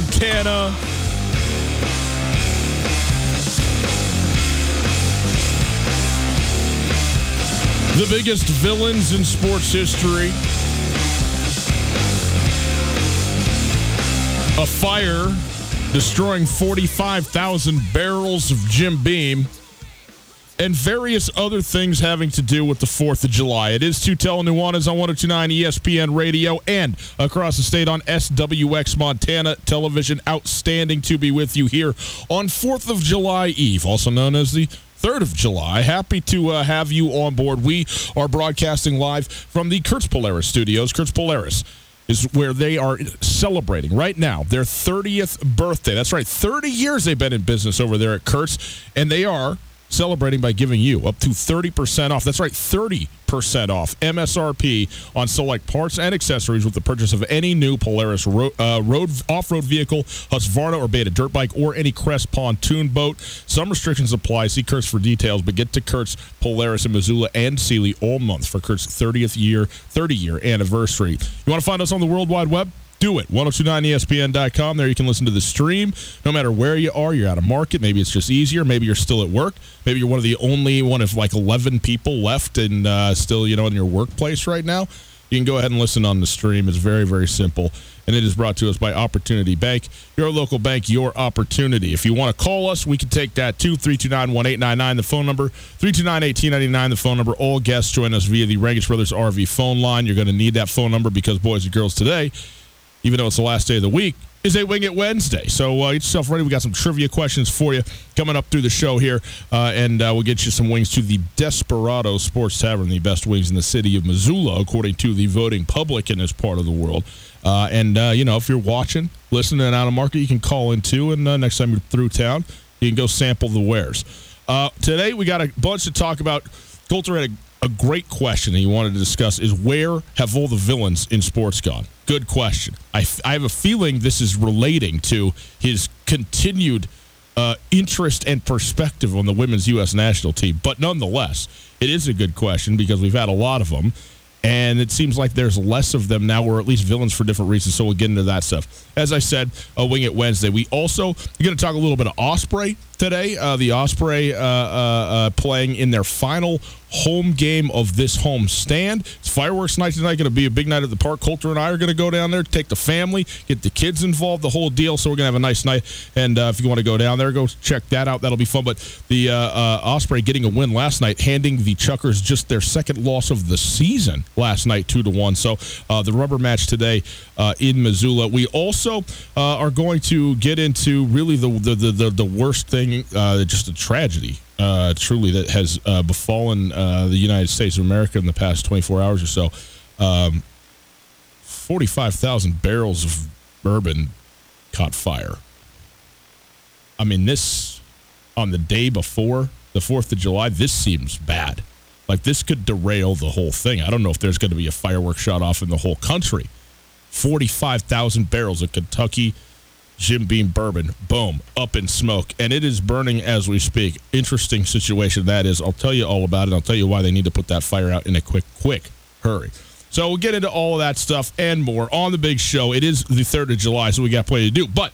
Montana. The biggest villains in sports history. A fire destroying 45,000 barrels of Jim Beam and various other things having to do with the 4th of July. It is Tutel Nuanez on 1029 ESPN Radio and across the state on SWX Montana Television. Outstanding to be with you here on 4th of July Eve, also known as the 3rd of July. Happy to uh, have you on board. We are broadcasting live from the Kurtz Polaris studios. Kurtz Polaris is where they are celebrating right now their 30th birthday. That's right, 30 years they've been in business over there at Kurtz, and they are celebrating by giving you up to 30% off. That's right, 30% off MSRP on select parts and accessories with the purchase of any new Polaris uh, road off-road vehicle, Husqvarna or Beta dirt bike, or any Crest pontoon boat. Some restrictions apply. See Kurtz for details, but get to Kurtz, Polaris in Missoula and Seeley all month for Kurt's 30th year, 30 year anniversary. You want to find us on the World Wide Web? Do it. 1029ESPN.com. There you can listen to the stream no matter where you are. You're out of market. Maybe it's just easier. Maybe you're still at work. Maybe you're one of the only one of like 11 people left and uh, still, you know, in your workplace right now. You can go ahead and listen on the stream. It's very, very simple. And it is brought to us by Opportunity Bank, your local bank, your opportunity. If you want to call us, we can take that too. 329 1899, the phone number. 329 1899, the phone number. All guests join us via the Rangitsch Brothers RV phone line. You're going to need that phone number because, boys and girls, today, even though it's the last day of the week, is a Wing It Wednesday. So uh, get yourself ready. We got some trivia questions for you coming up through the show here, uh, and uh, we'll get you some wings to the Desperado Sports Tavern, the best wings in the city of Missoula, according to the voting public in this part of the world. Uh, and uh, you know, if you're watching, listening and out of market, you can call in too. And uh, next time you're through town, you can go sample the wares. Uh, today we got a bunch to talk about. Colter had a, a great question that he wanted to discuss: is where have all the villains in sports gone? Good question. I, f- I have a feeling this is relating to his continued uh, interest and perspective on the women's U.S. national team. But nonetheless, it is a good question because we've had a lot of them. And it seems like there's less of them now, or at least villains for different reasons. So we'll get into that stuff. As I said, a Wing It Wednesday. We also are going to talk a little bit of Osprey today. Uh, the Osprey uh, uh, uh, playing in their final home game of this home stand. It's fireworks night tonight. Going to be a big night at the park. Colter and I are going to go down there, take the family, get the kids involved, the whole deal. So we're going to have a nice night. And uh, if you want to go down there, go check that out. That'll be fun. But the uh, uh, Osprey getting a win last night, handing the Chukars just their second loss of the season last night, two to one. So uh, the rubber match today uh, in Missoula. We also uh, are going to get into really the the the, the, worst thing, just a tragedy uh, truly that has uh, befallen uh, the United States of America in the past 24 hours or so. Um, 45,000 barrels of bourbon caught fire. I mean, this on the day before the 4th of July, this seems bad. Like, this could derail the whole thing. I don't know if there's going to be a fireworks shot off in the whole country. 45,000 barrels of Kentucky Jim Beam bourbon, boom, up in smoke. And it is burning as we speak. Interesting situation that is. I'll tell you all about it. I'll tell you why they need to put that fire out in a quick, quick hurry. So we'll get into all of that stuff and more on the big show. It is the 3rd of July, so we got plenty to do. But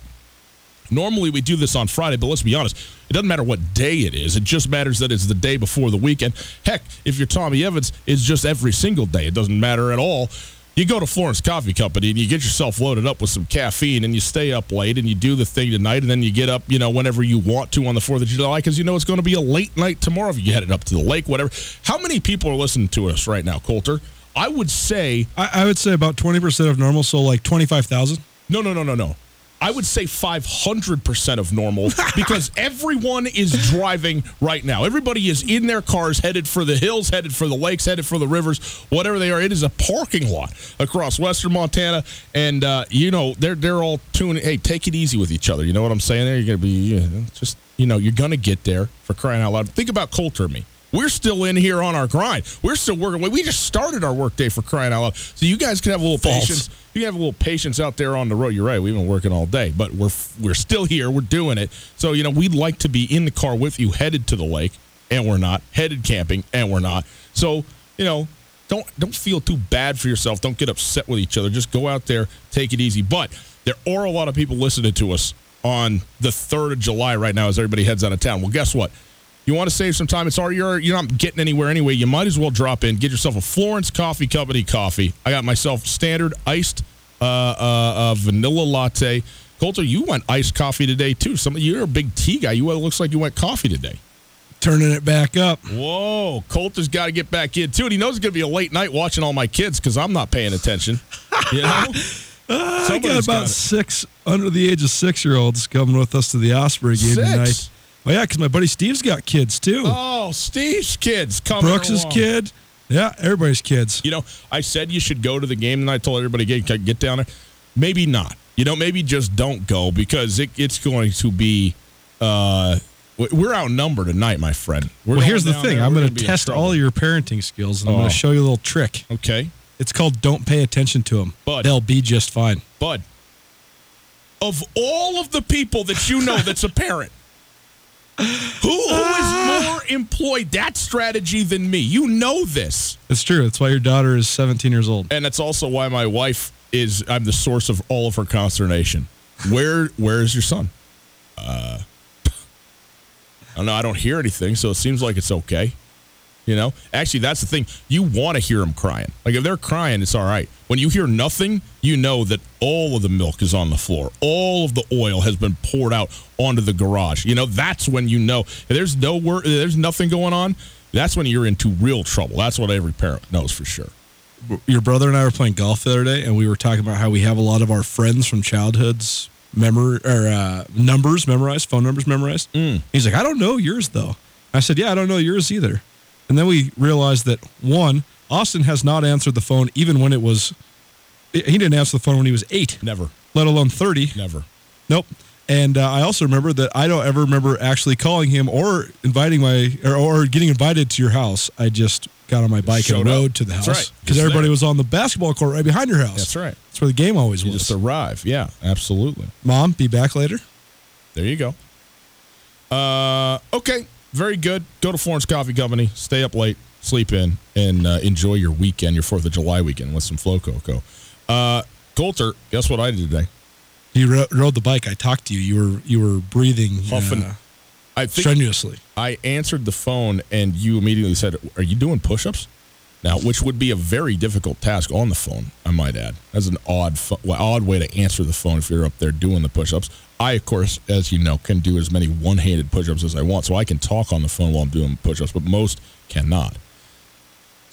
normally we do this on Friday, but let's be honest, it doesn't matter what day it is. It just matters that it's the day before the weekend. Heck, if you're Tommy Evans, it's just every single day. It doesn't matter at all you go to Florence Coffee Company and you get yourself loaded up with some caffeine and you stay up late and you do the thing tonight and then you get up, you know, whenever you want to on the 4th of July because you know it's going to be a late night tomorrow if you headed up to the lake, whatever. How many people are listening to us right now, Colter? I would say. I, I would say about 20% of normal, so like 25,000. No, no, no, no, no. I would say 500% of normal because everyone is driving right now. Everybody is in their cars headed for the hills, headed for the lakes, headed for the rivers, whatever they are. It is a parking lot across western Montana. And, uh, you know, they're, they're all tuning. Hey, take it easy with each other. You know what I'm saying there? You're going to be you know, just, you know, you're going to get there for crying out loud. Think about Colter me. We're still in here on our grind. We're still working. We just started our workday for crying out loud. So you guys can have a little False. patience. You have a little patience out there on the road. You're right. We've been working all day, but we're we're still here. We're doing it. So you know we'd like to be in the car with you, headed to the lake, and we're not. Headed camping, and we're not. So you know don't don't feel too bad for yourself. Don't get upset with each other. Just go out there, take it easy. But there are a lot of people listening to us on the 3rd of July right now as everybody heads out of town. Well, guess what? You want to save some time? It's already you're you're not getting anywhere anyway. You might as well drop in, get yourself a Florence Coffee Company coffee. I got myself standard iced uh, uh, uh, vanilla latte. Colter, you went iced coffee today too. Some you're a big tea guy. You it looks like you went coffee today. Turning it back up. Whoa, Colter's got to get back in too. And he knows it's going to be a late night watching all my kids because I'm not paying attention. You know. Uh, I got about six under the age of six year olds coming with us to the Osprey game six? tonight. Oh yeah, because my buddy Steve's got kids too. Oh, Steve's kids coming. Brooks's along. kid. Yeah, everybody's kids. You know, I said you should go to the game, and I told everybody get get down there. Maybe not. You know, maybe just don't go because it, it's going to be. Uh, we're outnumbered tonight, my friend. We're well, here's the thing. There, I'm going to test all your parenting skills, and I'm going to oh. show you a little trick. Okay. It's called "Don't Pay Attention to Them." Bud, they'll be just fine. Bud, of all of the people that you know that's a parent who, who is more employed that strategy than me? You know this. It's true. That's why your daughter is 17 years old. And that's also why my wife is I'm the source of all of her consternation. Where where is your son? Uh I don't know, I don't hear anything, so it seems like it's okay. You know, actually, that's the thing. You want to hear them crying. Like if they're crying, it's all right. When you hear nothing, you know that all of the milk is on the floor. All of the oil has been poured out onto the garage. You know, that's when you know there's no word, there's nothing going on. That's when you're into real trouble. That's what every parent knows for sure. Your brother and I were playing golf the other day, and we were talking about how we have a lot of our friends from childhoods memory or uh, numbers memorized, phone numbers memorized. Mm. He's like, I don't know yours though. I said, Yeah, I don't know yours either. And then we realized that one, Austin has not answered the phone even when it was, he didn't answer the phone when he was eight. Never. Let alone 30. Never. Nope. And uh, I also remember that I don't ever remember actually calling him or inviting my, or, or getting invited to your house. I just got on my bike and rode up. to the house. Because right. everybody there. was on the basketball court right behind your house. That's right. That's where the game always you was. just arrive. Yeah, absolutely. Mom, be back later. There you go. Uh, okay very good. Go to Florence Coffee Company, stay up late, sleep in, and uh, enjoy your weekend, your 4th of July weekend with some Flow Cocoa. Uh, Colter, guess what I did today? You ro- rode the bike. I talked to you. You were you were breathing, huffing, uh, I think strenuously. I answered the phone and you immediately said, "Are you doing push-ups?" Now, which would be a very difficult task on the phone, I might add. That's an odd, well, odd way to answer the phone if you're up there doing the push-ups. I, of course, as you know, can do as many one-handed push-ups as I want, so I can talk on the phone while I'm doing push-ups, but most cannot.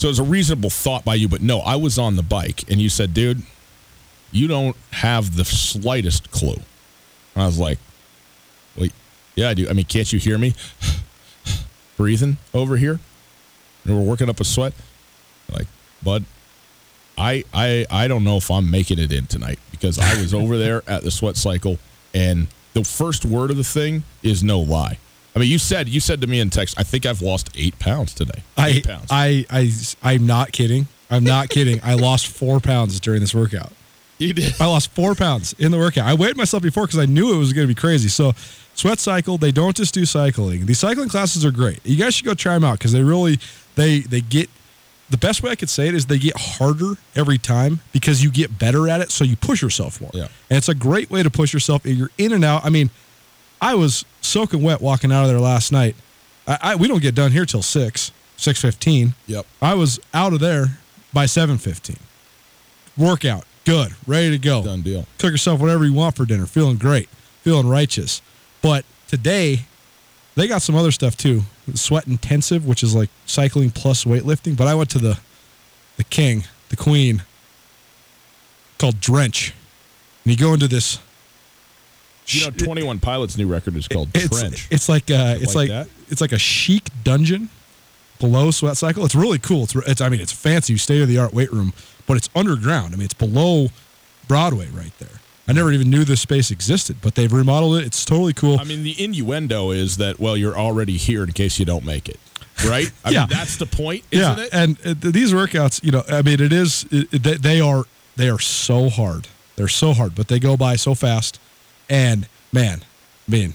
So it's a reasonable thought by you, but no, I was on the bike and you said, "Dude, you don't have the slightest clue." And I was like, "Wait, yeah, I do. I mean, can't you hear me breathing over here? And we're working up a sweat." Like, bud, I I I don't know if I'm making it in tonight because I was over there at the sweat cycle and the first word of the thing is no lie. I mean, you said you said to me in text, I think I've lost eight pounds today. I, Eight pounds. I, I, I'm not kidding. I'm not kidding. I lost four pounds during this workout. you did. I lost four pounds in the workout. I weighed myself before because I knew it was going to be crazy. So, Sweat Cycle, they don't just do cycling. These cycling classes are great. You guys should go try them out because they really they they get the best way I could say it is they get harder every time because you get better at it. So you push yourself more. Yeah. and it's a great way to push yourself. You're in and out. I mean, I was soaking wet walking out of there last night. I, I we don't get done here till six six fifteen. Yep. I was out of there by seven fifteen. Workout, good, ready to go. Done deal. Cook yourself whatever you want for dinner. Feeling great, feeling righteous. But today, they got some other stuff too. Sweat intensive, which is like cycling plus weightlifting. But I went to the the king, the queen, called Drench, and you go into this. You know, Twenty One Pilots' new record is called It's Trench. it's like uh, it's like like, it's like a chic dungeon below Sweat Cycle. It's really cool. It's, it's I mean it's fancy, state of the art weight room, but it's underground. I mean it's below Broadway right there. I never even knew this space existed, but they've remodeled it. It's totally cool. I mean, the innuendo is that well, you're already here in case you don't make it, right? I Yeah. mean, that's the point, isn't yeah, it? and uh, these workouts, you know, I mean, it is it- they, they are they are so hard. They're so hard, but they go by so fast. And man, I mean,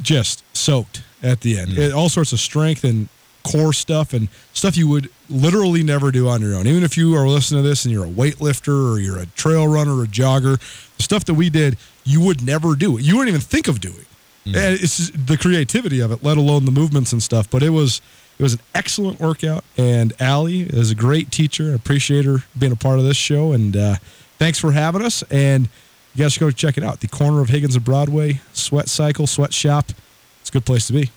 just soaked at the end. It- all sorts of strength and core stuff and stuff you would literally never do on your own. Even if you are listening to this and you're a weightlifter or you're a trail runner or a jogger, the stuff that we did, you would never do it. You wouldn't even think of doing. And it's the creativity of it, let alone the movements and stuff. But it was it was an excellent workout, and Allie is a great teacher. I appreciate her being a part of this show, and uh, thanks for having us. And you guys should go check it out. The corner of Higgins and Broadway, Sweat Cycle, Sweat Shop. It's a good place to be.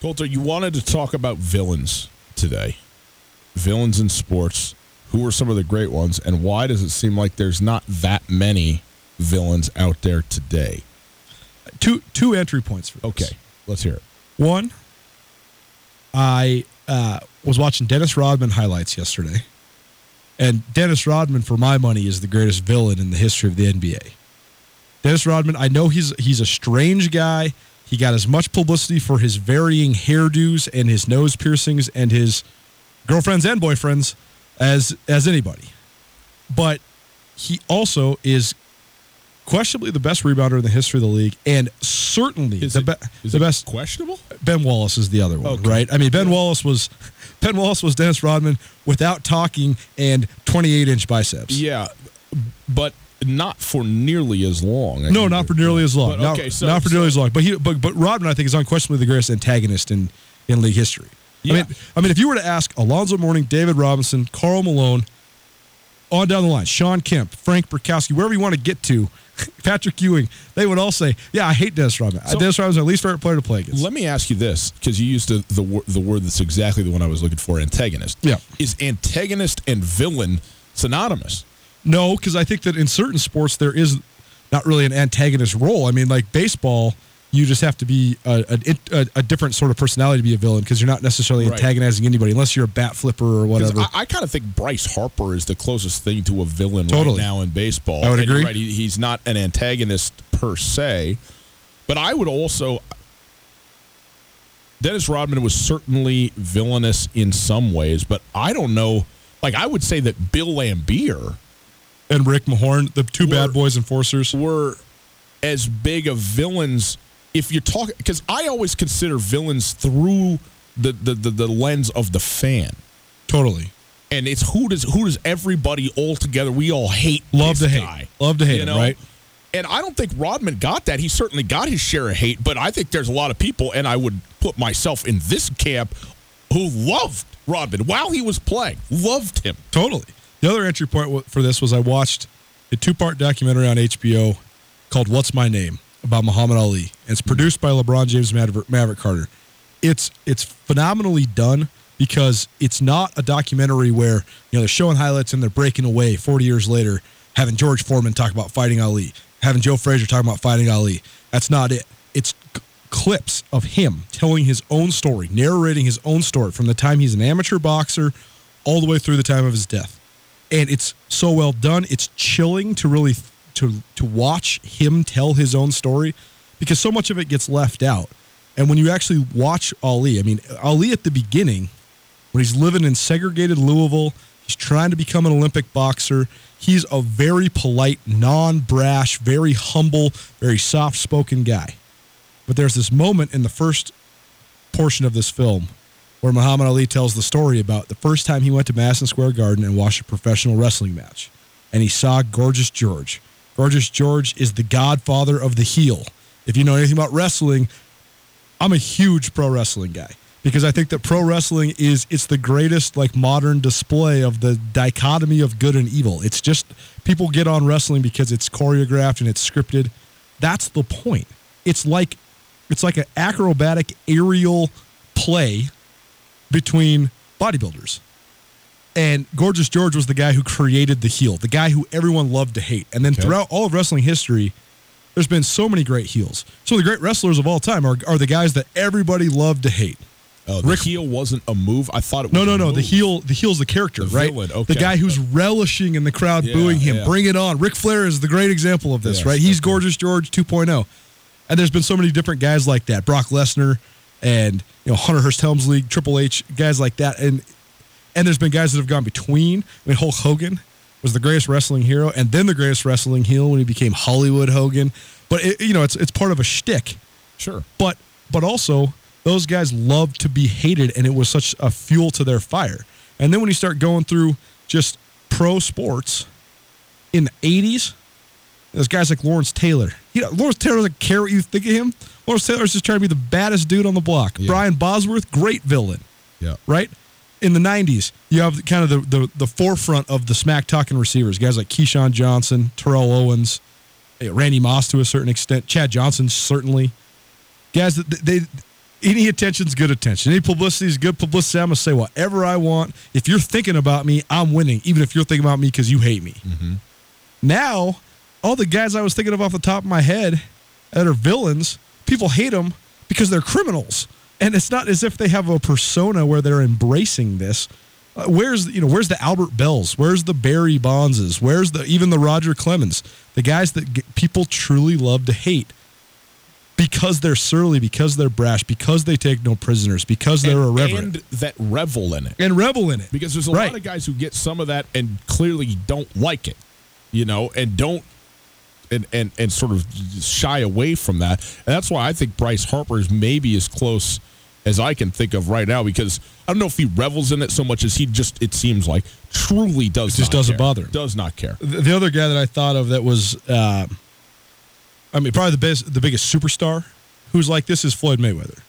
Colter, you wanted to talk about villains today. Villains in sports. Who are some of the great ones, and why does it seem like there's not that many villains out there today? Two two entry points for this. Okay, let's hear it. One, I uh, was watching Dennis Rodman highlights yesterday, and Dennis Rodman, for my money, is the greatest villain in the history of the NBA. Dennis Rodman, I know he's he's a strange guy. He got as much publicity for his varying hairdos and his nose piercings and his girlfriends and boyfriends as as anybody. But he also is questionably the best rebounder in the history of the league, and certainly Is the, it- be- is the it best. questionable? Ben Wallace is the other one, Okay. right? I mean, Ben Wallace was Ben Wallace was Dennis Rodman without talking and 28 inch biceps. Yeah, but not for nearly as long. I No, not for nearly as long. But, not, okay, so, not for so- nearly as long. But he, but but Rodman, I think, is unquestionably the greatest antagonist in in league history. Yeah. I mean, I mean, if you were to ask Alonzo Mourning, David Robinson, Karl Malone, on down the line, Sean Kemp, Frank Brickowski, wherever you want to get to, Patrick Ewing, they would all say, "Yeah, I hate Dennis Rodman. So- Dennis Rodman's my least favorite player to play against." Let me ask you this, because you used the, the the word that's exactly the one I was looking for: antagonist. Yeah. is antagonist and villain synonymous? No, because I think that in certain sports there is not really an antagonist role. I mean, like baseball, you just have to be a, a, a, a different sort of personality to be a villain because you're not necessarily Right. antagonizing anybody unless you're a bat flipper or whatever. I, I kind of think Bryce Harper is the closest thing to a villain Totally. right now in baseball. I would And agree. Right, he, he's not an antagonist per se, but I would also. Dennis Rodman was certainly villainous in some ways, but I don't know. Like I would say that Bill Laimbeer and Rick Mahorn, the two Were- bad boys enforcers. were as big of villains if you're talking because I always consider villains through the, the, the, the lens of the fan. Totally. And it's who does who does everybody all together we all hate Love this to hate. guy. Love to hate You him, know? right? And I don't think Rodman got that. He certainly got his share of hate, but I think there's a lot of people, and I would put myself in this camp, who loved Rodman while he was playing, loved him. Totally. The other entry point for this was I watched a two part documentary on HBO called What's My Name about Muhammad Ali. It's produced by LeBron James Maverick, Maverick Carter. It's it's phenomenally done because it's not a documentary where you know they're showing highlights and they're breaking away 40 years later, having George Foreman talk about fighting Ali, having Joe Frazier talking about fighting Ali. That's not it. It's c- clips of him telling his own story, narrating his own story from the time he's an amateur boxer all the way through the time of his death. And it's so well done. It's chilling to really to to watch him tell his own story because so much of it gets left out. And when you actually watch Ali, I mean Ali at the beginning when he's living in segregated Louisville, he's trying to become an Olympic boxer. He's a very polite, non-brash, very humble, very soft-spoken guy. But there's this moment in the first portion of this film where Muhammad Ali tells the story about the first time he went to Madison Square Garden and watched a professional wrestling match. And he saw Gorgeous George. Gorgeous George is the godfather of the heel. If you know anything about wrestling, I'm a huge pro wrestling guy because I think that pro wrestling is it's the greatest like modern display of the dichotomy of good and evil. It's just people get on wrestling because it's choreographed and it's scripted. That's the point. It's like it's like an acrobatic aerial play between bodybuilders. And Gorgeous George was the guy who created the heel, the guy who everyone loved to hate. And then Okay. throughout all of wrestling history, there's been so many great heels. Some of the great wrestlers of all time are, are the guys that everybody loved to hate. Oh, the heel wasn't a move. I thought it was No, no, no. The heel, the heel's the character, The right? villain, okay. The guy who's relishing in the crowd Yeah, booing him. yeah. Bring it on. Ric Flair is the great example of this, Yes, right? He's okay. Gorgeous George 2.0. And there's been so many different guys like that. Brock Lesnar and you know Hunter Hearst Helmsley, Triple H, guys like that. And and there's been guys that have gone between. I mean, Hulk Hogan was the greatest wrestling hero, and then the greatest wrestling heel when he became Hollywood Hogan. But it, you know, it's it's part of a shtick Sure. but but also those guys love to be hated and it was such a fuel to their fire and then when you start going through just pro sports in the 80s there's guys like lawrence taylor you know, lawrence taylor doesn't care what you think of him lawrence taylor's just trying to be the baddest dude on the block Yeah. brian bosworth great villain Yeah. right? In the 90s, you have kind of the, the, the forefront of the smack talking receivers, guys like Keyshawn Johnson, Terrell Owens, eh, Randy Moss to a certain extent, Chad Johnson, certainly. Guys that they, any attention's good attention. Any publicity is good publicity. I'm going to say whatever I want. If you're thinking about me, I'm winning, even if you're thinking about me because you hate me. Now, all the guys I was thinking of off the top of my head that are villains, people hate them because they're criminals. And it's not as if they have a persona where they're embracing this. Uh, where's you know where's the Albert Belles? Where's the Barry Bondses? Where's the even the Roger Clemens? The guys that get, people truly love to hate because they're surly, because they're brash, because they take no prisoners, because they're and, irreverent and that revel in it. and revel in it. Because there's a Right. lot of guys who get some of that and clearly don't like it, you know, and don't and and and sort of shy away from that. And that's why I think Bryce Harper is maybe as close as I can think of right now. Because I don't know if he revels in it so much as he just it seems like truly does. It just doesn't care. bother him. Does not care. the the other guy that I thought of that was, uh, I mean, probably the best, the biggest superstar who's like this is Floyd Mayweather.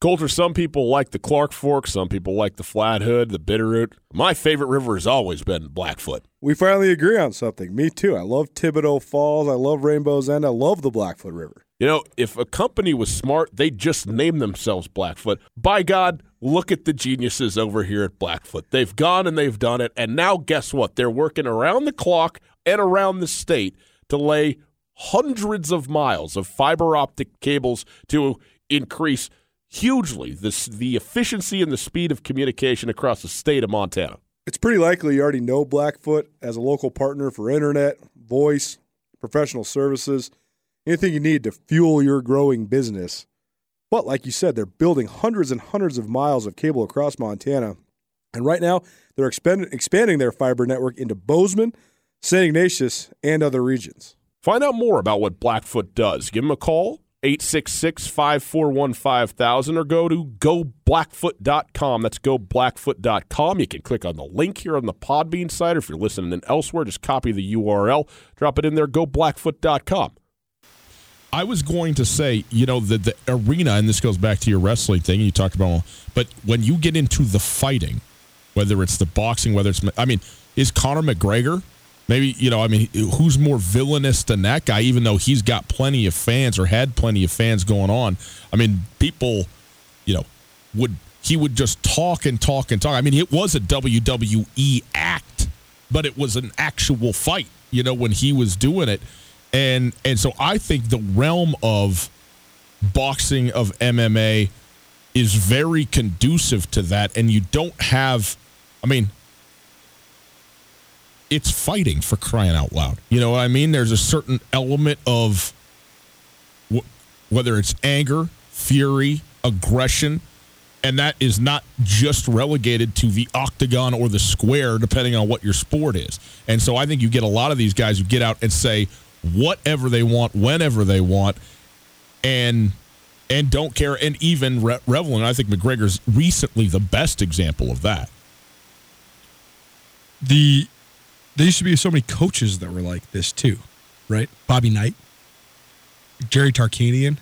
Colter, some people like the Clark Fork, some people like the Flathead, the Bitterroot. My favorite river has always been Blackfoot. We finally agree on something. Me too. I love Thibodeau Falls. I love Rainbow's End. I love the Blackfoot River. You know, if a company was smart, they'd just name themselves Blackfoot. By God, look at the geniuses over here at Blackfoot. They've gone and they've done it. And now, guess what? They're working around the clock and around the state to lay hundreds of miles of fiber optic cables to increase hugely this, the efficiency and the speed of communication across the state of Montana. It's pretty likely you already know Blackfoot as a local partner for internet, voice, professional services, anything you need to fuel your growing business. But like you said, they're building hundreds and hundreds of miles of cable across Montana. And right now, they're expand- expanding their fiber network into Bozeman, St. Ignatius, and other regions. Find out more about what Blackfoot does. Give them a call, 866 541 5000 or go to goblackfoot.com. That's goblackfoot.com. You can click on the link here on the Podbean site, or if you're listening in elsewhere, just copy the URL, drop it in there, goblackfoot.com. I was going to say, you know, the, the arena, and this goes back to your wrestling thing, you talked about, but when you get into the fighting, whether it's the boxing, whether it's, I mean, is Conor McGregor maybe, you know, I mean, who's more villainous than that guy, even though he's got plenty of fans or had plenty of fans going on? I mean, people, you know, would, he would just talk and talk and talk. I mean, it was a WWE act, but it was an actual fight, you know, when he was doing it and and so I think the realm of boxing of MMA is very conducive to that, and you don't have, I mean, it's fighting for crying out loud. You know what I mean? There's a certain element of wh- whether it's anger, fury, aggression, and that is not just relegated to the octagon or the square, depending on what your sport is. And so I think you get a lot of these guys who get out and say whatever they want, whenever they want, and and don't care, and even re- revel. And I think McGregor's recently the best example of that. The there used to be so many coaches that were like this too, right? Bobby Knight, Jerry Tarkanian.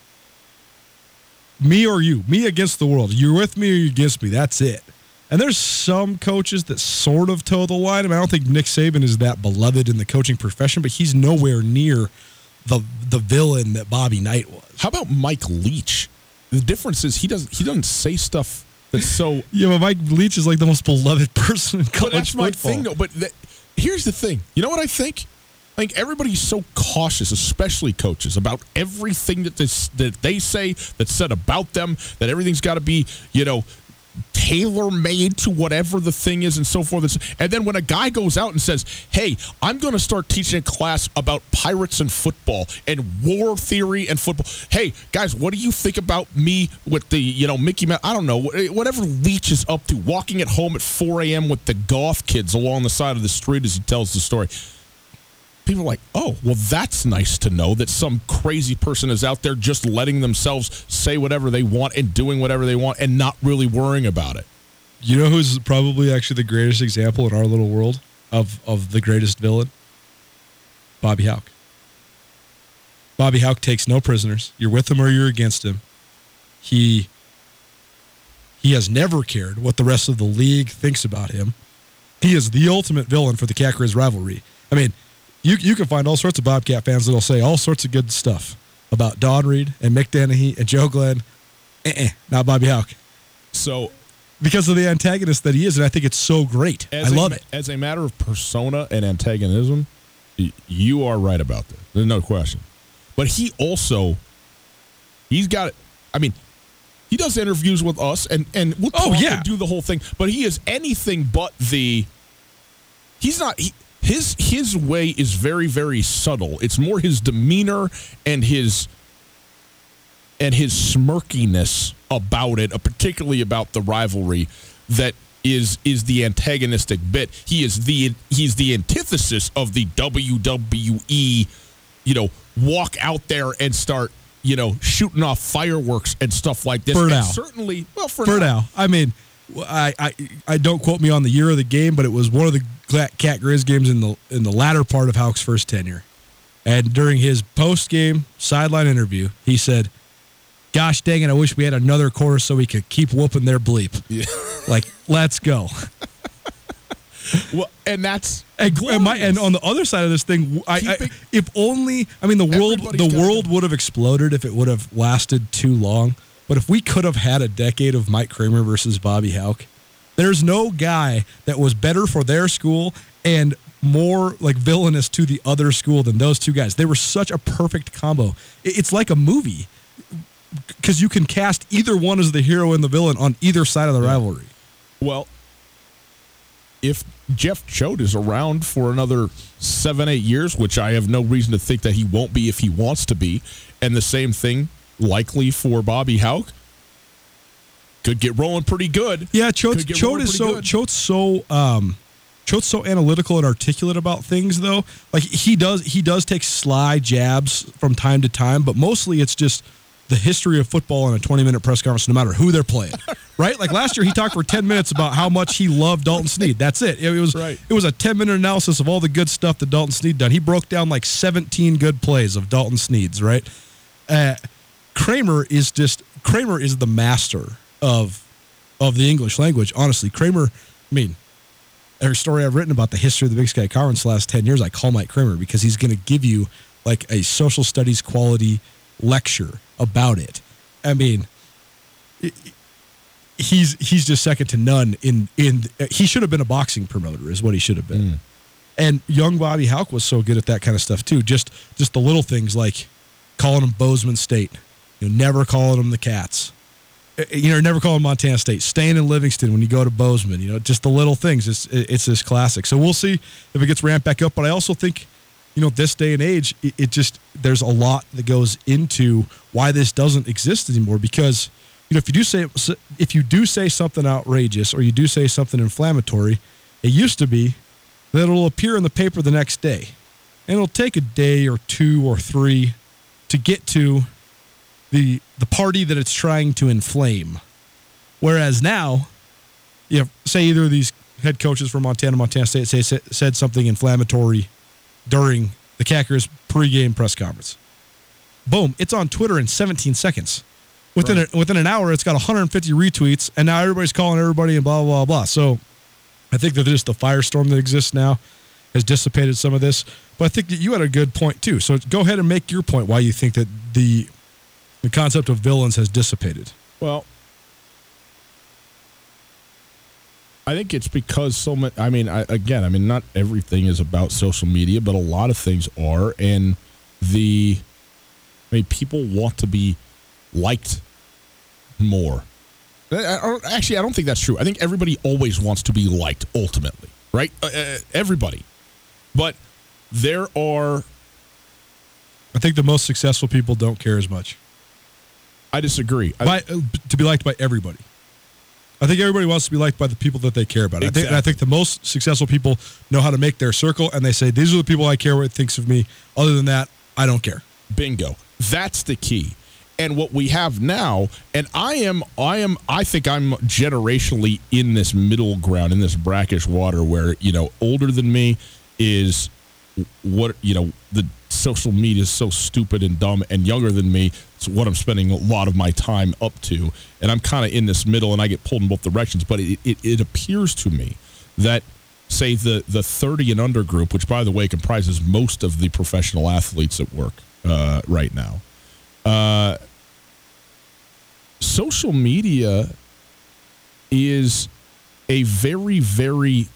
Me or you, me against the world. You're with me or you're against me. That's it. And there's some coaches that sort of toe the line. I, mean, I don't think Nick Saban is that beloved in the coaching profession, but he's nowhere near the the villain that Bobby Knight was. How about Mike Leach? The difference is he doesn't he doesn't say stuff that's so. yeah, but Mike Leach is like the most beloved person in college but that's football. my thing, though. But that, here's the thing. You know what I think? I think everybody's so cautious, especially coaches, about everything that this that they say that's said about them. That everything's got to be, you know, tailor made to whatever the thing is and so forth. And then when a guy goes out and says, Hey, I'm going to start teaching a class about pirates and football and war theory and football. Hey, guys, what do you think about me with the, you know, Mickey Mouse? I don't know, whatever Leach is up to, walking at home at 4 a.m. with the golf kids along the side of the street as he tells the story people are like, oh, well, that's nice to know that some crazy person is out there just letting themselves say whatever they want and doing whatever they want and not really worrying about it. You know who's probably actually the greatest example in our little world of, of the greatest villain? Bobby Hauck. Bobby Hauck takes no prisoners. You're with him or you're against him. He he has never cared what the rest of the league thinks about him. He is the ultimate villain for the Cat rivalry. I mean, you you can find all sorts of Bobcat fans that'll say all sorts of good stuff about Don Read and Mick Dennehy and Joe Glenn. Uh-uh, not Bobby Hauck. So because of the antagonist that he is, and I think it's so great. I love a, it. As a matter of persona and antagonism, you are right about this. There's no question. But he also, he's got. I mean, he does interviews with us, and and we'll oh yeah, do the whole thing. But he is anything but the. He's not. He, his his way is very very subtle. It's more his demeanor and his and his smirkiness about it, uh, particularly about the rivalry, that is is the antagonistic bit. He is the he's the antithesis of the WWE, you know, walk out there and start you know shooting off fireworks and stuff like this. For now, certainly, well, for, for now. now. I mean, I, I I don't quote me on the year of the game, but it was one of the Cat Grizz games in the in the latter part of Hauck's first tenure. And during his post game sideline interview, he said, "Gosh dang it! I wish we had another quarter so we could keep whooping their bleep. Yeah. like, let's go." well, and that's and, and, my, and, on the other side of this thing, I, I, if only I mean the world the world would have exploded if it would have lasted too long. But if we could have had a decade of Mike Kramer versus Bobby Hauck, there's no guy that was better for their school and more like villainous to the other school than those two guys. They were such a perfect combo. It's like a movie because you can cast either one as the hero and the villain on either side of the rivalry. Well, if Jeff Choate is around for another seven, eight years, which I have no reason to think that he won't be if he wants to be, and the same thing likely for Bobby Hauck, could get rolling pretty good. Yeah, Choate, Choate is so good. Choate's so um, Choate's so analytical and articulate about things though. Like he does he does take sly jabs from time to time, but mostly it's just the history of football in a 20 minute press conference, no matter who they're playing. right? Like last year, he talked for 10 minutes about how much he loved Dalton Sneed. That's it. It was Right. it was a 10 minute analysis of all the good stuff that Dalton Sneed done. He broke down like 17 good plays of Dalton Sneed's. Right? Uh, Kramer is just Kramer is the master of of the English language. Honestly, Kramer. I mean, every story I've written about the history of the Big Sky Conference the last 10 years, I call Mike Kramer because he's going to give you like a social studies quality lecture about it. I mean, he's he's just second to none in in he should have been a boxing promoter is what he should have been. Mm. And young Bobby Hauck was so good at that kind of stuff too. Just just the little things like calling him Bozeman State, you know, never calling them the Cats. Uh, You know, never calling Montana State. Staying in Livingston when you go to Bozeman. You know, just the little things. It's it's this classic. So we'll see if it gets ramped back up. But I also think, you know, this day and age, it, it just there's a lot that goes into why this doesn't exist anymore. Because you know, if you do say if you do say something outrageous or you do say something inflammatory, it used to be that it'll appear in the paper the next day, and it'll take a day or two or three to get to the the party that it's trying to inflame. Whereas now, you know, say either of these head coaches from Montana, Montana State, say said something inflammatory during the Cackers pregame press conference. Boom! It's on Twitter in 17 seconds. Within a, within an hour, it's got 150 retweets, and now everybody's calling everybody and blah blah blah. So, I think that just the firestorm that exists now has dissipated some of this. But I think that you had a good point too. So go ahead and make your point why you think that the the concept of villains has dissipated. Well, I think it's because so much. I mean, I, again, I mean, not everything is about social media, but a lot of things are, and the. I mean, people want to be liked more. I- actually, I don't think that's true. I think everybody always wants to be liked ultimately, right? Uh, uh, everybody, but there are. I think the most successful people don't care as much. I disagree. I- By, to be liked by everybody. I think everybody wants to be liked by the people that they care about. I think and I think the most successful people know how to make their circle, and they say these are the people I care what thinks of me. Other than that, I don't care. Bingo. That's the key. And what we have now, and I am, I am, I think I'm generationally in this middle ground, in this brackish water where, you know, older than me is what, you know, the social media is so stupid and dumb, and younger than me, it's what I'm spending a lot of my time up to. And I'm kind of in this middle and I get pulled in both directions. But it, it, it appears to me that say the the 30 and under group, which by the way comprises most of the professional athletes at work uh, right now. Uh, social media is a very very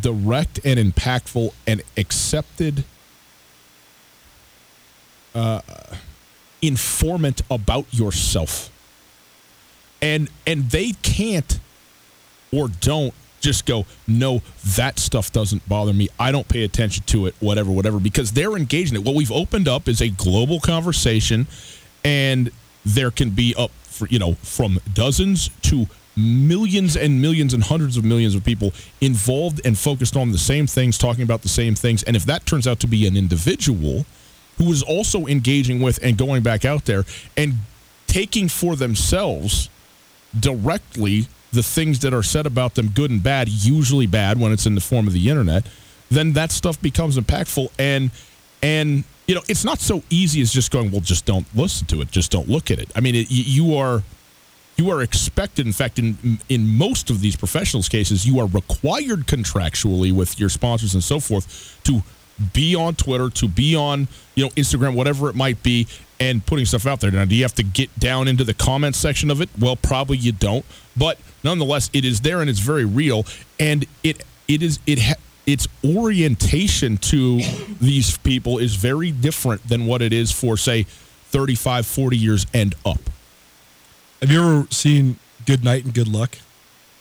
direct and impactful and accepted uh, informant about yourself. And and they can't or don't just go no that stuff doesn't bother me. I don't pay attention to it whatever whatever because they're engaged in it. What we've opened up is a global conversation and there can be up for you know from dozens to millions and millions and hundreds of millions of people involved and focused on the same things talking about the same things. And if that turns out to be an individual who is also engaging with and going back out there and taking for themselves directly the things that are said about them, good and bad, usually bad when it's in the form of the internet, then that stuff becomes impactful. And and you know, it's not so easy as just going, well, just don't listen to it, just don't look at it. I mean, it, you are you are expected. In fact, in in most of these professionals' cases, you are required contractually with your sponsors and so forth to be on Twitter, to be on you know Instagram, whatever it might be, and putting stuff out there. Now, do you have to get down into the comment section of it? Well, probably you don't, but nonetheless, it is there and it's very real, and it it is it. Ha- its orientation to these people is very different than what it is for say 35 40 years and up Have you ever seen Good Night and Good Luck,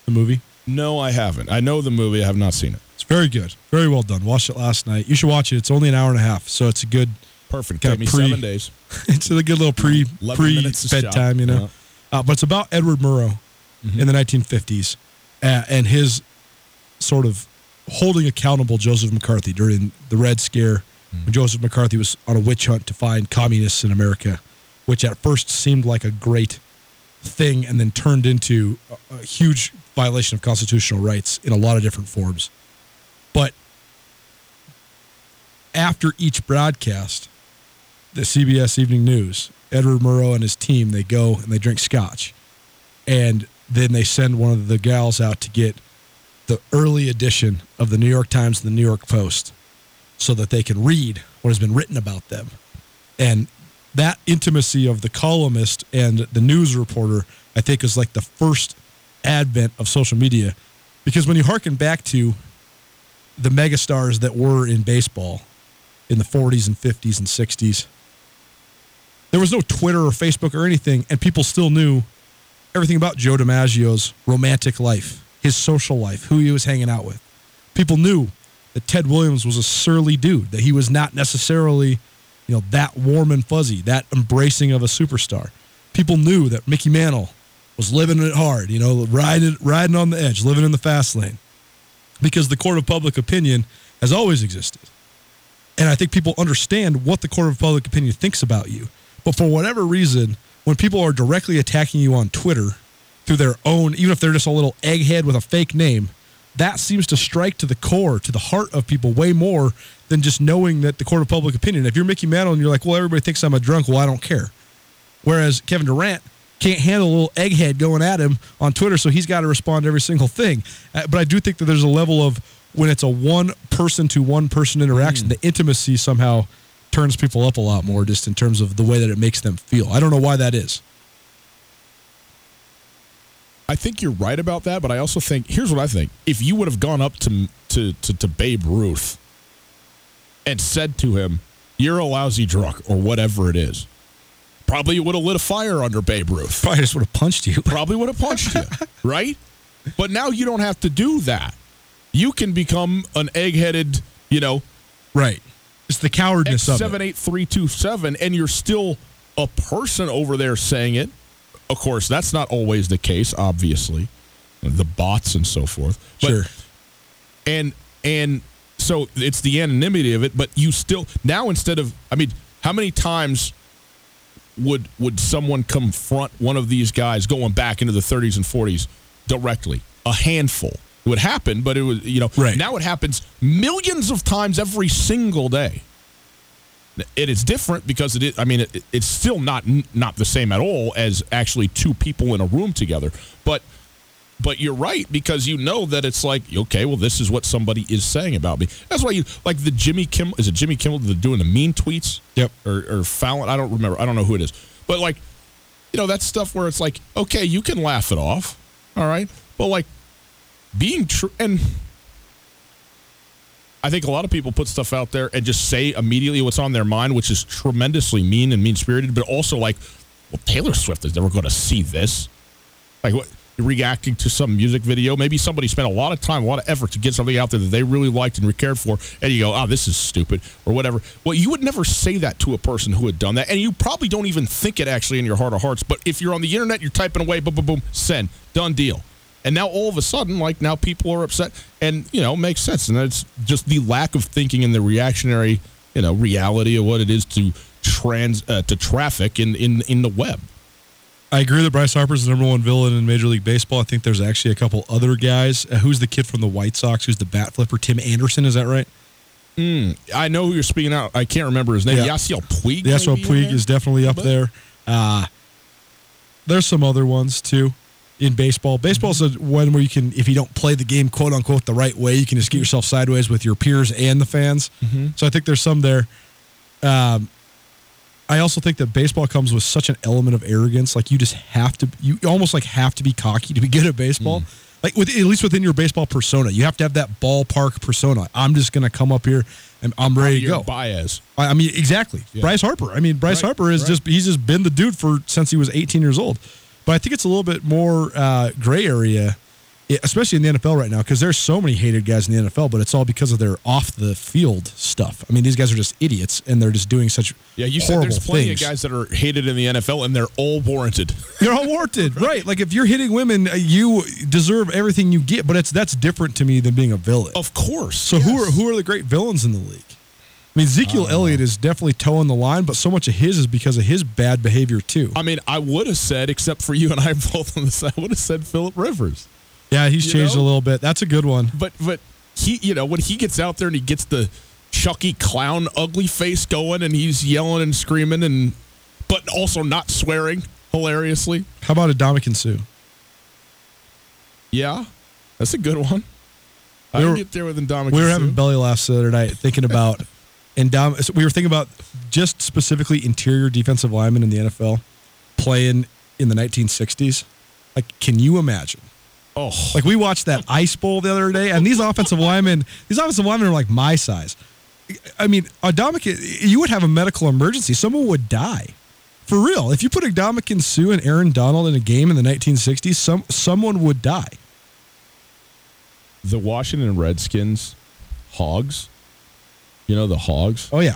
the movie? no i haven't i know the movie i have not seen it very good, very well done. Watched it last night. You should watch it. It's only an hour and a half, so it's a good. perfect take me pre- seven days It's a good little pre 11 pre minutes to shop. bedtime, you know. Uh, but it's about Edward Murrow Mm-hmm. in the 1950s uh, and his sort of holding accountable Joseph McCarthy during the Red Scare Mm. when Joseph McCarthy was on a witch hunt to find communists in America. which at first seemed like a great thing and then turned into a, a huge violation of constitutional rights in a lot of different forms. But after each broadcast, the CBS Evening News, Edward Murrow and his team, they go and they drink scotch. And then they send one of the gals out to get the early edition of the New York Times and the New York Post so that they can read what has been written about them. And that intimacy of the columnist and the news reporter, I think, is like the first advent of social media. Because when you harken back to the megastars that were in baseball in the 40s and 50s and 60s, there was no Twitter or Facebook or anything, and people still knew everything about Joe DiMaggio's romantic life, his social life, who he was hanging out with. People knew that Ted Williams was a surly dude, that he was not necessarily, you know, that warm and fuzzy, that embracing of a superstar. People knew that Mickey Mantle was living it hard, you know, riding riding on the edge, living in the fast lane. Because the court of public opinion has always existed. And I think people understand what the court of public opinion thinks about you. But for whatever reason, when people are directly attacking you on Twitter through their own, even if they're just a little egghead with a fake name, that seems to strike to the core, to the heart of people way more than just knowing that the court of public opinion. If you're Mickey Mantle and you're like, well, everybody thinks I'm a drunk, well, I don't care. Whereas Kevin Durant can't handle a little egghead going at him on Twitter, so he's got to respond to every single thing. Uh, but I do think that there's a level of when it's a one person to one person interaction, hmm. the intimacy somehow turns people up a lot more just in terms of the way that it makes them feel. I don't know why that is. I think you're right about that, but I also think here's what I think: if you would have gone up to to to, to Babe Ruth and said to him, "You're a lousy drunk," or whatever it is, probably you would have lit a fire under Babe Ruth. Probably just would have punched you. Probably would have punched you, right? But now you don't have to do that. You can become an egg-headed, you know, Right. It's the cowardness of it. seven eight three two seven, and you're still a person over there saying it. Of course, that's not always the case. Obviously, the bots and so forth. But, Sure. And and so it's the anonymity of it. But you still now instead of I mean, how many times would would someone confront one of these guys going back into the 30s and 40s directly? A handful. It would happen, but it was you know Right. now it happens millions of times every single day. It is different because it is. I mean, it, it's still not not the same at all as actually two people in a room together. But but you're right because you know that it's like okay, well, this is what somebody is saying about me. That's why you like the Jimmy Kimmel. Is it Jimmy Kimmel that's doing the mean tweets? Yep. Or or Fallon? I don't remember. I don't know who it is. But like, you know, that's stuff where it's like okay, you can laugh it off, all right, but like being true and I think a lot of people put stuff out there and just say immediately what's on their mind, which is tremendously mean and mean spirited, but also like, well, Taylor Swift is never going to see this. Like, what? Reacting to some music video. Maybe somebody spent a lot of time, a lot of effort to get something out there that they really liked and cared for, and you go, oh, this is stupid, or whatever. Well, you would never say that to a person who had done that, and you probably don't even think it actually in your heart of hearts. But if you're on the internet, you're typing away, boom, boom, boom, send, done deal. And now all of a sudden, like now people are upset, and you know makes sense, and it's just the lack of thinking and the reactionary, you know, reality of what it is to trans uh, to traffic in in in the web. I agree that Bryce Harper's the number one villain in Major League Baseball. I think there's actually a couple other guys. Uh, who's the kid from the White Sox? Who's the bat flipper? Tim Anderson, is that right? I know who you're speaking out. I can't remember his name. Yeah. Yasiel Puig. Yasiel Puig is definitely up But- there. Uh, there's some other ones too in baseball. Baseball's a one where you can, if you don't play the game quote unquote the right way, you can just get yourself sideways with your peers and the fans. So I think there's some there. Um, I also think that baseball comes with such an element of arrogance. Like you just have to, you almost like have to be cocky to be good at baseball. Like with at least within your baseball persona, you have to have that ballpark persona. I'm just gonna come up here and I'm ready to go. Baez. I I mean, exactly. Bryce Harper. I mean, Bryce Right, Harper is right. just he's just been the dude for since he was 18 years old. But I think it's a little bit more uh, gray area, especially in the NFL right now, because there's so many hated guys in the NFL, but it's all because of their off the field stuff. I mean, these guys are just idiots, and they're just doing such Yeah, you said there's plenty things. of guys that are hated in the NFL, and they're all warranted. They're all warranted, right? Like if you're hitting women, uh, you deserve everything you get. But it's that's different to me than being a villain. Of course. So who are who are the great villains in the league? I mean, Ezekiel oh, Elliott is definitely toeing the line, but so much of his is because of his bad behavior too. I mean, I would have said, except for you and I both on the side, I would have said Philip Rivers. Yeah, he's You changed know? a little bit. That's a good one. But but he, you know, when he gets out there and he gets the Chucky clown ugly face going and he's yelling and screaming and but also not swearing hilariously. How about Ndamukong Suh? Yeah, that's a good one. I We were- get there with Ndamukong. We were having belly laughs the other night thinking about Indom- so we were thinking about just specifically interior defensive linemen in the NFL playing in the 1960s. Like, can you imagine? Oh, Like we watched that Ice Bowl the other day, and these offensive linemen, these offensive linemen are like my size. I mean, Ndamukong, you would have a medical emergency. Someone would die. For real. If you put Ndamukong Suh and Aaron Donald in a game in the 1960s, some someone would die. the Washington Redskins, Hogs. You know the Hogs. Oh yeah.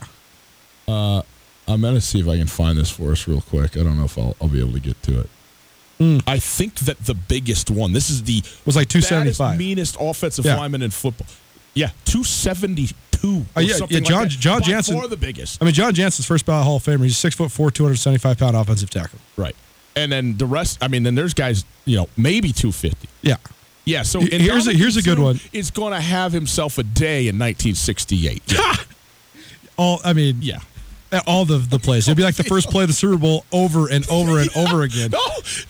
Uh, I'm gonna see if I can find this for us real quick. I don't know if I'll, I'll be able to get to it. Hmm. I think that the biggest one. This is the. Was like 275. meanest offensive Yeah. lineman in football. Yeah, two seventy two. Oh, yeah, yeah, John- John Jansen- Or the biggest. I mean, John Jansen's first ballot Hall of Famer. He's six foot four, 275 pound offensive tackle. Right. And then the rest. I mean, then there's guys. You know, maybe two fifty. Yeah. Yeah. So Here- here's a- here's a good one. Is going to have himself a day in 1968. Yeah. All I mean, yeah. all the the plays. It'd be like the first play of the Super Bowl over and over and over again. No,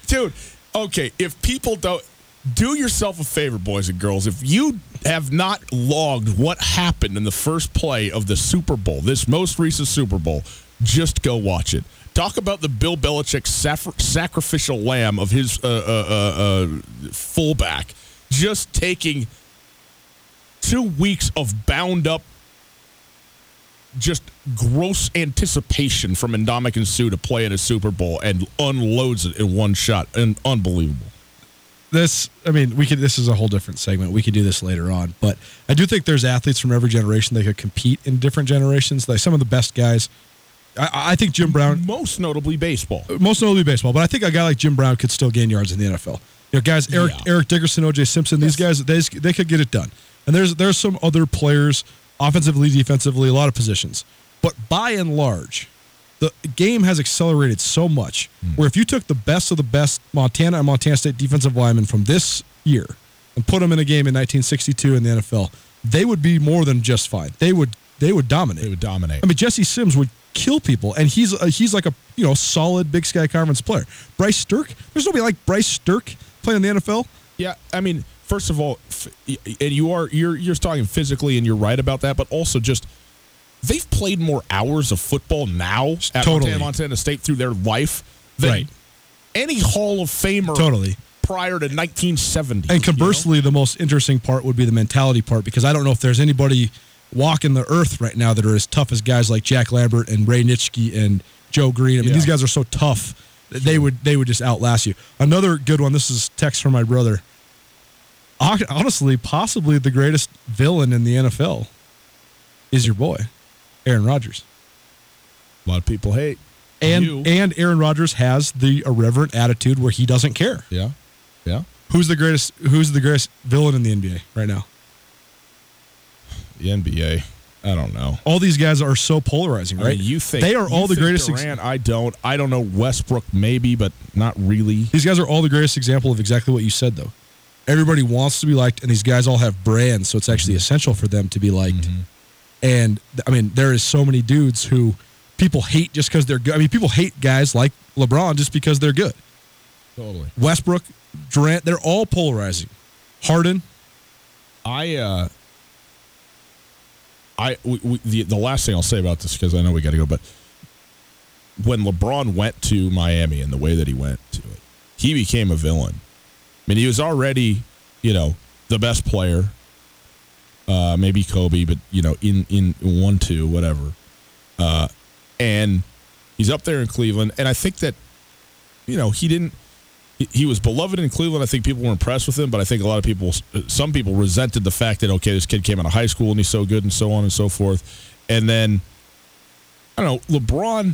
dude. Okay, if people don't do yourself a favor, boys and girls, if you have not logged what happened in the first play of the Super Bowl, this most recent Super Bowl, just go watch it. Talk about the Bill Belichick sacrificial lamb of his uh, uh, uh, uh, fullback, just taking two weeks of bound up just gross anticipation from Ndamukong Suh to play in a Super Bowl and unloads it in one shot. And unbelievable. This, I mean, we could. This is a whole different segment. We could do this later on, but I do think there's athletes from every generation that could compete in different generations. Like some of the best guys. I, I think Jim Brown, Most notably baseball. most notably baseball, but I think a guy like Jim Brown could still gain yards in the NFL. You know, guys, Eric Yeah. Eric Dickerson, OJ Simpson, these guys, they they could get it done. And there's there's some other players, offensively, defensively, a lot of positions. But by and large, the game has accelerated so much. Where if you took the best of the best Montana and Montana State defensive linemen from this year and put them in a game in 1962 in the NFL, they would be more than just fine. They would they would dominate. They would dominate. I mean, Jesse Sims would kill people, and he's uh, he's like a you know solid Big Sky Conference player. Bryce Sterk, there's nobody like Bryce Sterk playing in the NFL. Yeah, I mean, first of all, and you are you're you're talking physically, and you're right about that, but also just they've played more hours of football now at Totally. Montana, Montana State through their life than Right. any Hall of Famer Totally. prior to 1970. And conversely, the most interesting part would be the mentality part because I don't know if there's anybody walking the earth right now that are as tough as guys like Jack Lambert and Ray Nitschke and Joe Greene. I mean, Yeah. these guys are so tough they would they would just outlast you. Another good one. This is text from my brother. Honestly, possibly the greatest villain in the NFL is your boy, Aaron Rodgers. a lot of people hate And you. and Aaron Rodgers has the irreverent attitude where he doesn't care. yeah, yeah. Who's the greatest? Who's the greatest villain in the NBA right now? The NBA. I don't know. All these guys are so polarizing, I right? mean, you think they are all the greatest? ex- Durant, I don't. I don't know Westbrook, maybe, but not really. these guys are all the greatest example of exactly what you said, though. Everybody wants to be liked, and these guys all have brands, so it's actually essential for them to be liked. And I mean, there is so many dudes who people hate just because they're good. I mean, people hate guys like LeBron just because they're good. Totally. Westbrook, Durant, they're all polarizing. Harden, I uh I we, we, the the last thing I'll say about this because I know we got to go, but when LeBron went to Miami and the way that he went to it, he became a villain. I mean, he was already, you know, the best player. Uh, maybe Kobe, but you know, in in one two whatever, uh, and he's up there in Cleveland, and I think that, you know, he didn't he- was beloved in Cleveland. I think people were impressed with him, but I think a lot of people, some people resented the fact that okay, this kid came out of high school and he's so good and so on and so forth. And then I don't know, LeBron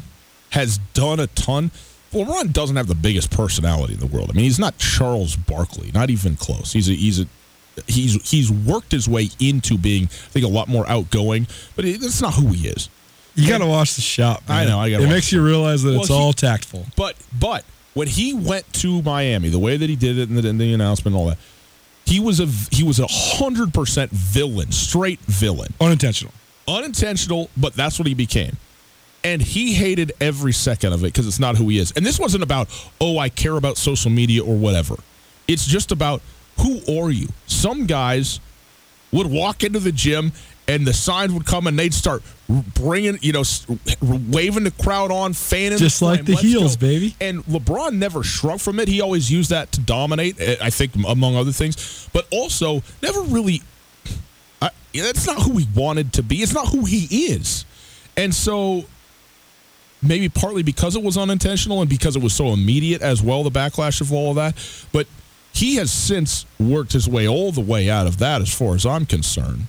has done a ton. LeBron doesn't have the biggest personality in the world. I mean, he's not Charles Barkley, not even close. He's a he's a he's he's worked his way into being, I think, a lot more outgoing. But it, that's not who he is. You got to watch the shop. I know, I gotta It makes you realize that Well, it's he- all tactful. But but when he went to Miami, the way that he did it in the, the announcement and all that, he was a he was a hundred percent villain, straight villain, Unintentional. unintentional, but that's what he became. And he hated every second of it because it's not who he is. And this wasn't about oh I care about social media or whatever. It's just about who are you. Some guys would walk into the gym and the signs would come and they'd start bringing, you know, waving the crowd on, fanning, Just like the "Let's heels, go." baby. And LeBron never shrunk from it. He always used that to dominate, eh, I think, among other things, but also never really. I, that's not who he wanted to be. It's not who he is. And so maybe partly because it was unintentional and because it was so immediate as well, the backlash of all of that. But he has since worked his way all the way out of that, as far as I'm concerned,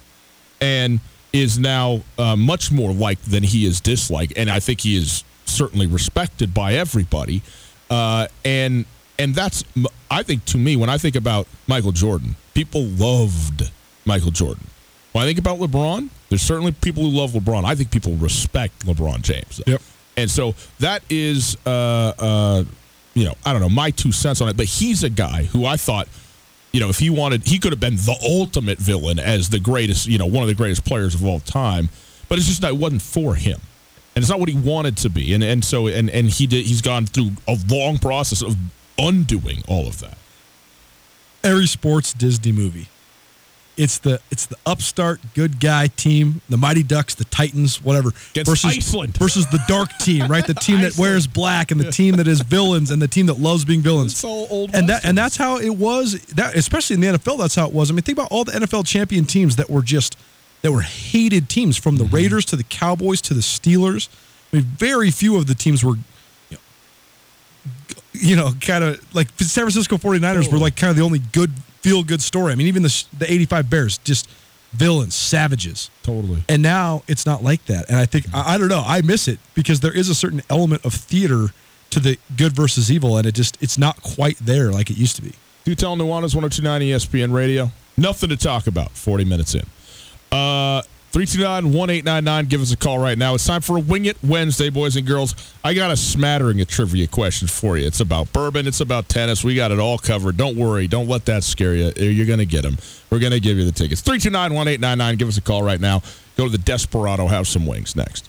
and is now uh, much more liked than he is disliked. And I think he is certainly respected by everybody. Uh, and and that's I think to me when I think about Michael Jordan, people loved Michael Jordan. When I think about LeBron, there's certainly people who love LeBron. I think people respect LeBron James. Yep. And so that is, uh, uh, you know, I don't know, my two cents on it. But he's a guy who I thought, you know, if he wanted, he could have been the ultimate villain as the greatest, you know, one of the greatest players of all time. But it's just that it wasn't for him. And it's not what he wanted to be. And and so and and he did he's gone through a long process of undoing all of that. Every sports Disney movie. It's the it's the upstart good guy team, the Mighty Ducks, the Titans, whatever. Against versus Iceland. versus the dark team, right? The team that wears black and the team that is villains and the team that loves being villains. It's all old and that and that's how it was. That especially in the NFL, that's how it was. I mean, think about all the NFL champion teams that were just that were hated teams, from the Mm-hmm. Raiders to the Cowboys to the Steelers. I mean, very few of the teams were, you know, g- you know kind of like San Francisco 49ers were like kind of the only good feel good story. I mean, even the the 85 Bears, just villains, savages. Totally. And now it's not like that. And I think I, I don't know. I miss it because there is a certain element of theater to the good versus evil, and it just it's not quite there like it used to be. Do tell Nuanez 1029 ESPN Radio. Nothing to talk about 40 minutes in. Uh 329-1899. Give us a call right now. It's time for a Wing It Wednesday, boys and girls. I got a smattering of trivia questions for you. It's about bourbon. It's about tennis. We got it all covered. Don't worry. Don't let that scare you. You're going to get them. We're going to give you the tickets. 329-1899. Give us a call right now. Go to the Desperado. Have some wings next.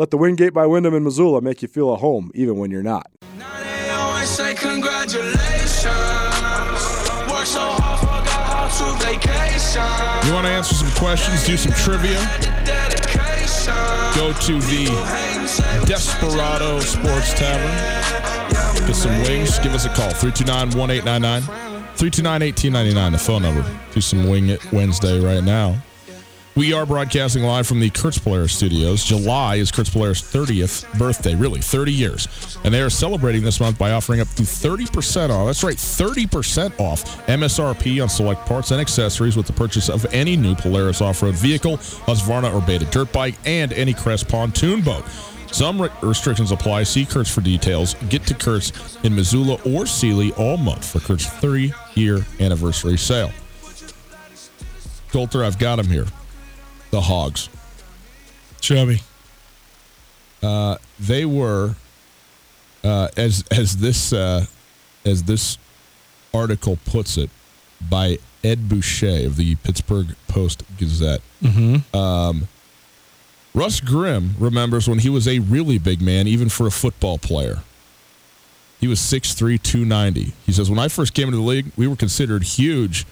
Let the Wingate by Wyndham in Missoula make you feel at home, even when you're not. You want to answer some questions, do some trivia? Go to the Desperado Sports Tavern. Get some wings. Give us a call. 329-1899. 329-1899, the phone number. Do some Wing It Wednesday right now. We are broadcasting live from the Kurtz Polaris studios. July is Kurtz Polaris' 30th birthday, really, 30 years. And they are celebrating this month by offering up to 30% off. That's right, 30% off MSRP on select parts and accessories with the purchase of any new Polaris off road vehicle, Husqvarna or Beta dirt bike, and any Crest pontoon boat. Some re- restrictions apply. See Kurtz for details. Get to Kurtz in Missoula or Seeley all month for Kurtz 30 year anniversary sale. Colter, I've got him here. The Hogs. Show me. They were, uh, as as this uh, as this article puts it, by Ed Bouchette of the Pittsburgh Post Gazette. Mm-hmm. Um, Russ Grimm remembers when he was a really big man, even for a football player. He was 6'3, 290. He says, When I first came into the league, we were considered huge.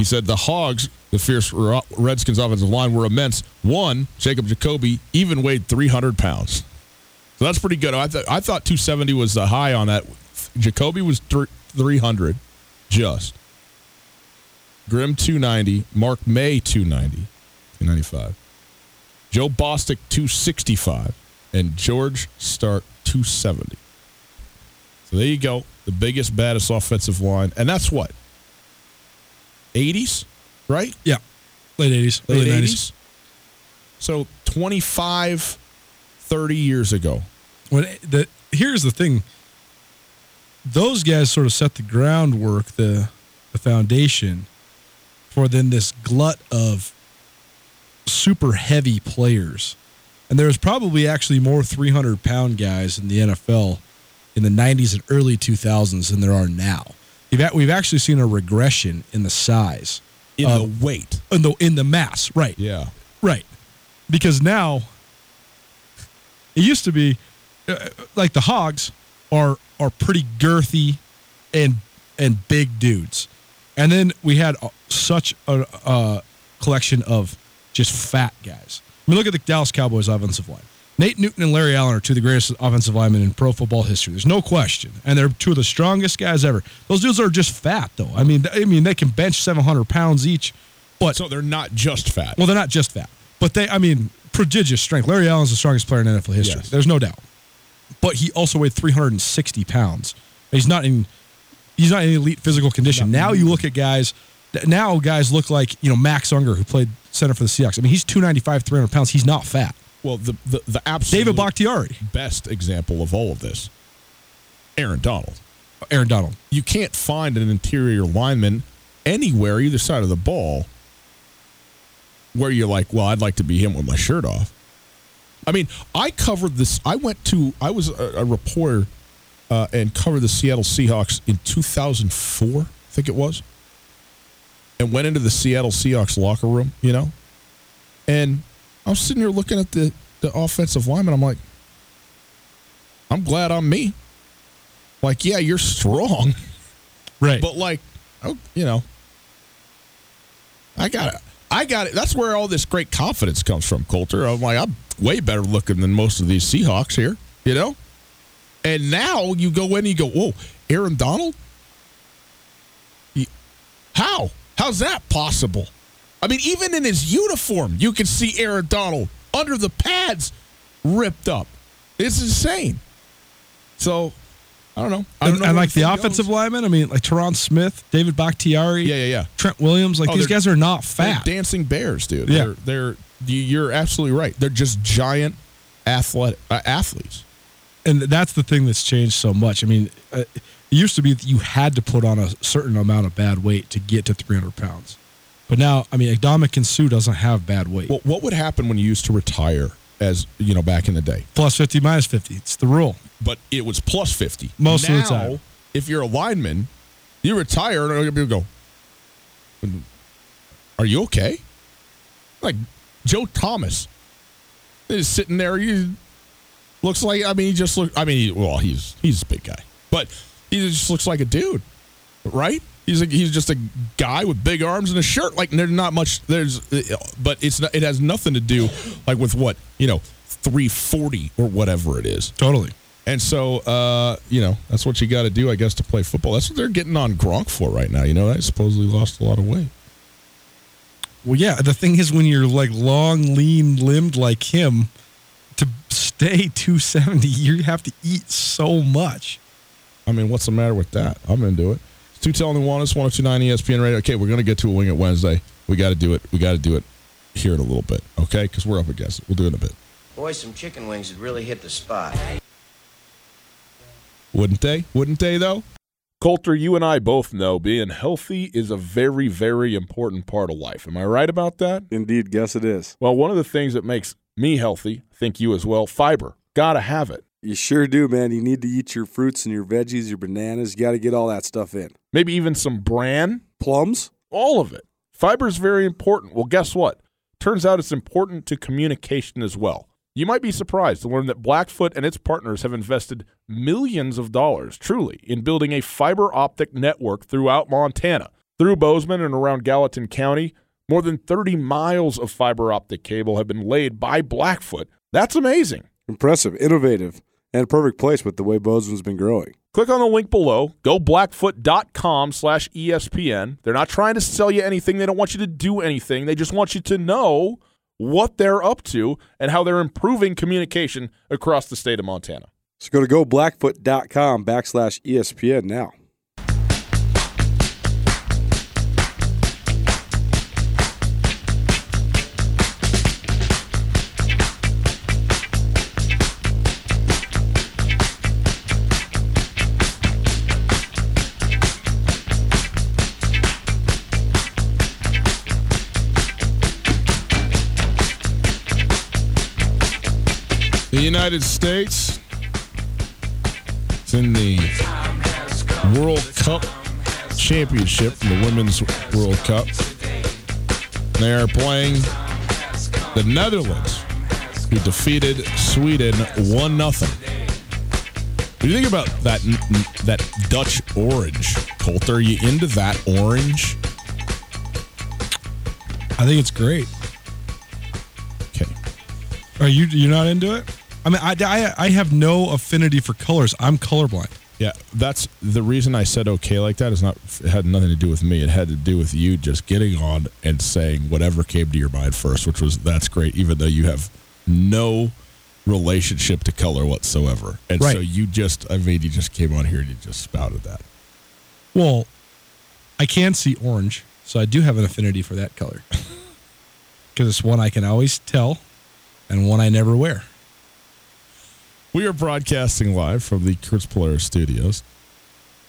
He said, The Hogs, the fierce Redskins offensive line, were immense. One, Jacob Jacoby, even weighed 300 pounds. So that's pretty good. I, th- I thought 270 was the high on that. Jacoby was thr 300 just. Grimm 290, Mark May 290, 295. Joe Bostic 265, and George Starke 270. So there you go. The biggest, baddest offensive line. And that's what? 80s, right? Yeah. Late 80s, Late early 80s? 90s. So 25, 30 years ago. When the here's the thing. Those guys sort of set the groundwork, the the foundation for then this glut of super heavy players. And there was probably actually more 300 pound guys in the NFL in the 90s and early 2000s than there are now. We've, we've actually seen a regression in the size, In Uh, the weight. in the in the mass. Right, Yeah. right. Because now it used to be uh, like the Hogs are are pretty girthy and and big dudes, and then we had uh, such a, a collection of just fat guys. I mean, look at the Dallas Cowboys offensive line. Nate Newton and Larry Allen are two of the greatest offensive linemen in pro football history. There's no question, and they're two of the strongest guys ever. Those dudes are just fat, though. I mean, I mean, they can bench 700 pounds each, but So they're not just fat. well, they're not just fat, but they, I mean, prodigious strength. Larry Allen's the strongest player in NFL history. Yes. There's no doubt. But he also weighed 360 pounds. He's not in, he's not in elite physical condition. Now you look at guys, now guys look like, you know, Max Unger, who played center for the Seahawks. I mean, he's 295, 300 pounds. He's not fat. Well, the, the, the absolute David Bakhtiari, best example of all of this, Aaron Donald. Aaron Donald. You can't find an interior lineman anywhere, either side of the ball, where you're like, well, I'd like to be him with my shirt off. I mean, I covered this. I went to, I was a, a reporter uh, and covered the Seattle Seahawks in 2004, I think it was, and went into the Seattle Seahawks locker room, you know, and I was sitting here looking at the, the offensive lineman. I'm like, I'm glad I'm me. Like, yeah, you're strong, Right. but like, oh, you know, I got it. I got it. That's where all this great confidence comes from, Colter. I'm like, I'm way better looking than most of these Seahawks here, you know? And now you go in and you go, whoa, Aaron Donald? How? How's that possible? I mean, even in his uniform, you can see Aaron Donald under the pads ripped up. It's insane. So, I don't know. I don't and, know and like the thing offensive goes. linemen, I mean, like Tyron Smith, David Bakhtiari, Yeah, yeah, yeah. Trent Williams, like Oh, these guys are not They're fat. dancing bears, dude. Yeah. They're, they're you- you're absolutely right. They're just giant athletic uh, athletes. and that's the thing that's changed so much. I mean, uh, it used to be that you had to put on a certain amount of bad weight to get to 300 pounds, but now, I mean, Ndamukong Suh doesn't have bad weight. Well, what would happen when you used to retire as, you know, back in the day? Plus 50, minus 50. It's the rule. But it was plus 50. Most of the time. if you're a lineman, you retire and people go, Are you okay? Like Joe Thomas is sitting there. He looks like, I mean, he just look. I mean, he- well, he's he's a big guy, but he just looks like a dude, right? He's a, he's just a guy with big arms and a shirt. Like there's not much. There's, but it's not, it has nothing to do like with what you know, 340 or whatever it is. Totally. And so, uh, you know, that's what you got to do, I guess, to play football. That's what they're getting on Gronk for right now. You know, I supposedly lost a lot of weight. Well, yeah. The thing is, when you're like long, lean limbed like him, to stay 270, you have to eat so much. I mean, what's the matter with that? I'm into it. It's two telling Nuanez, 1029 ESPN Radio. Okay, we're going to get to a wing it Wednesday. We got to do it. We got to do it here in a little bit, okay? Because we're up against it. We'll do it in a bit. Boy, some chicken wings would really hit the spot. Wouldn't they? Wouldn't they, though? Colter, you and I both know being healthy is a very, very important part of life. Am I right about that? Indeed, guess it is. Well, one of the things that makes me healthy, I think you as well, fiber. Gotta have it. You sure do, man. You need to eat your fruits and your veggies, your bananas. You got to get all that stuff in. Maybe even some bran. Plums? All of it. Fiber is very important. Well, guess what? Turns out it's important to communication as well. You might be surprised to learn that Blackfoot and its partners have invested millions of dollars, truly, in building a fiber optic network throughout Montana. Through Bozeman and around Gallatin County, more than 30 miles of fiber optic cable have been laid by Blackfoot. That's amazing. Impressive, innovative, and a perfect place with the way Bozeman's been growing. Click on the link below. Go blackfoot.com slash ESPN. They're not trying to sell you anything. They don't want you to do anything. They just want you to know what they're up to and how they're improving communication across the state of Montana. So go to goblackfoot.com backslash ESPN now. The United States is in the World Cup Championship, the Women's World Cup. They are playing the Netherlands, who defeated Sweden 1 0. What do you think about that that Dutch orange, Colter? Are you into that orange? I think it's great. Okay. Are you you're not into it? I mean, I, I, I have no affinity for colors. I'm colorblind. Yeah, that's the reason I said okay like that is not it had nothing to do with me. It had to do with you just getting on and saying whatever came to your mind first, which was that's great, even though you have no relationship to color whatsoever. And so you just I mean you just came on here and you just spouted that. Well, I can see orange, so I do have an affinity for that color. Because it's one I can always tell and one I never wear. We are broadcasting live from the Kurtz Polaris studios.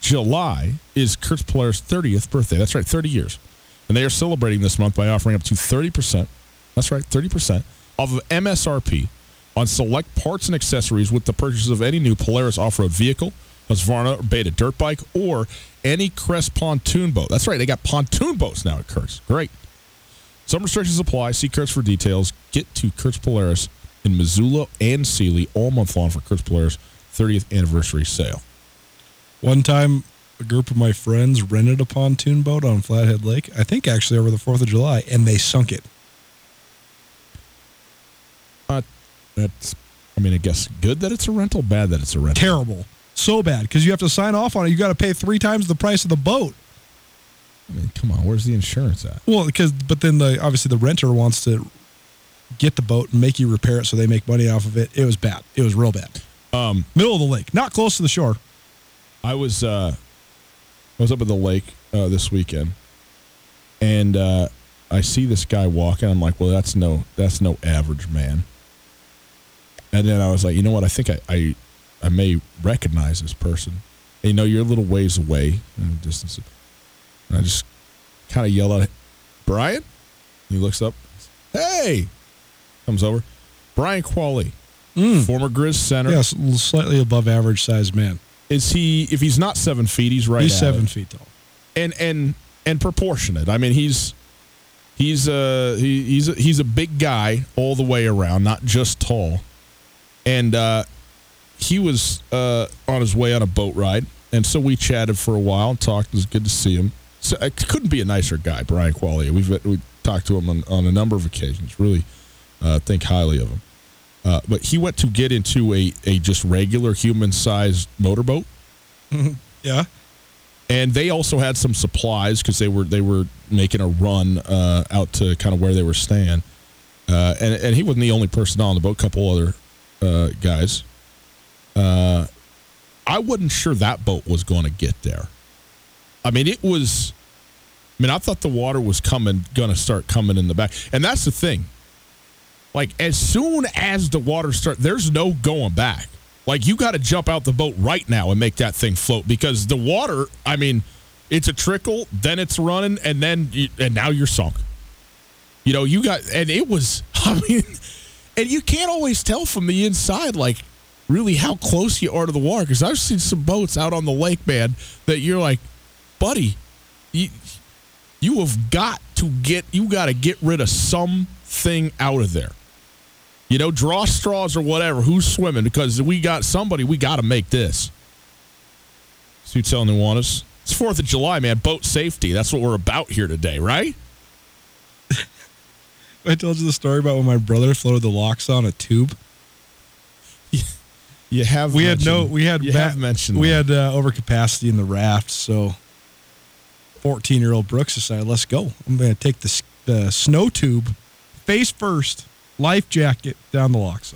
July is Kurtz Polaris' 30th birthday. That's right, 30 years. And they are celebrating this month by offering up to 30%. That's right, 30% off of MSRP on select parts and accessories with the purchase of any new Polaris off road vehicle, Husqvarna or Beta dirt bike, or any Crest pontoon boat. That's right, they got pontoon boats now at Kurtz. Great. Some restrictions apply. See Kurtz for details. Get to Kurtz Polaris in Missoula and Seeley all month long for Kurtz Polaris 30th anniversary sale. One time, a group of my friends rented a pontoon boat on Flathead Lake, I think actually over the 4th of July, and they sunk it. Uh, that's, I mean, I guess good that it's a rental, bad that it's a rental. Terrible. So bad because you have to sign off on it. You got to pay three times the price of the boat. I mean, come on, where's the insurance at? Well, because but then the obviously the renter wants to get the boat and make you repair it so they make money off of it. It was bad. It was real bad. Um, Middle of the lake, not close to the shore. I was uh, I was up at the lake uh, this weekend, and uh, I see this guy walking. I'm like, well, that's no that's no average man. And then I was like, you know what? I think I I, I may recognize this person. And, you know, you're a little ways away in distance. And I just kind of yell at Brian. He looks up. Hey, comes over. Brian Qualley, former Grizz center. Yes, slightly above average sized man. Is he? If he's not seven feet, he's right. He's seven it. feet tall. and and and proportionate. I mean, he's he's a he, he's a, he's a big guy all the way around, not just tall. And uh, he was uh, on his way on a boat ride, and so we chatted for a while and talked. It was good to see him. So it couldn't be a nicer guy, Brian Qualley. We've we talked to him on, on a number of occasions. Really uh, think highly of him. Uh, but he went to get into a, a just regular human sized motorboat Yeah. and they also had some supplies because they were they were making a run uh, out to kind of where they were staying, uh, and and he wasn't the only person on the boat. A couple other uh, guys. Uh, I wasn't sure that boat was going to get there. I mean, it was. I mean, I thought the water was coming, going to start coming in the back, and that's the thing. Like as soon as the water start, there's no going back. Like you got to jump out the boat right now and make that thing float because the water. I mean, it's a trickle, then it's running, and then and now you're sunk. You know, you got and it was. I mean, and you can't always tell from the inside. Like really how close you are to the water. Because I've seen some boats out on the lake, man, that you're like, buddy, you, you have got to get, you got to get rid of something out of there. You know, draw straws or whatever. Who's swimming? Because we got somebody, we got to make this. Stu telling Nuanez. It's 4th of July, man. Boat safety. That's what we're about here today, right? I told you the story about when my brother floated the locks on a tube. You have. We had no. We had. You ba- have mentioned. We that. had uh, overcapacity in the raft, so fourteen-year-old Brooks decided, "Let's go. I'm going to take the the snow tube, face first, life jacket down the locks."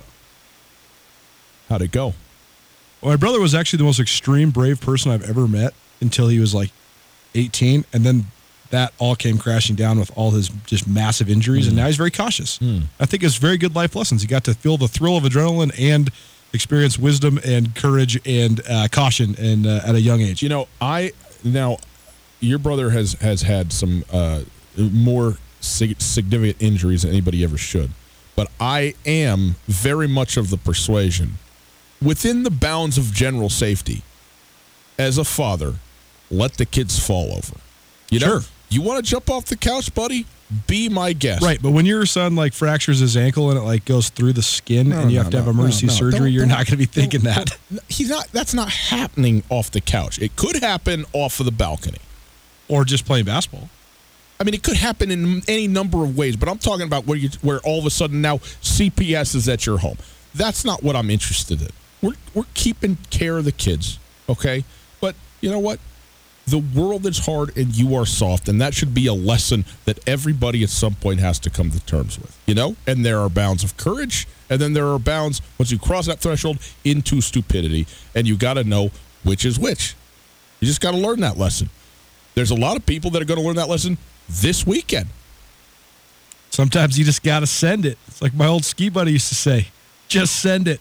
How'd it go? Well, my brother was actually the most extreme brave person I've ever met until he was like 18, and then that all came crashing down with all his just massive injuries, and now he's very cautious. I think it's very good life lessons. He got to feel the thrill of adrenaline and experience wisdom and courage and uh, caution, and uh, at a young age. You know, I now your brother has has had some uh, more sig- significant injuries than anybody ever should, but I am very much of the persuasion, within the bounds of general safety, as a father, let the kids fall over. You know, Sure. you want to jump off the couch, buddy? Be my guest. Right, but when your son like fractures his ankle and it like goes through the skin No, and you no, have to have emergency no, no. surgery, Don't- you're don't- not going to be thinking that. He's not. That's not happening off the couch. It could happen off of the balcony. Or just playing basketball. I mean, it could happen in any number of ways, but I'm talking about where you where all of a sudden now CPS is at your home. That's not what I'm interested in. We're we're keeping care of the kids, okay? But you know what? The world is hard and you are soft, and that should be a lesson that everybody at some point has to come to terms with. You know? And there are bounds of courage, and then there are bounds once you cross that threshold into stupidity, and you got to know which is which. You just got to learn that lesson. There's a lot of people that are going to learn that lesson this weekend. Sometimes you just got to send it. It's like my old ski buddy used to say, just send it.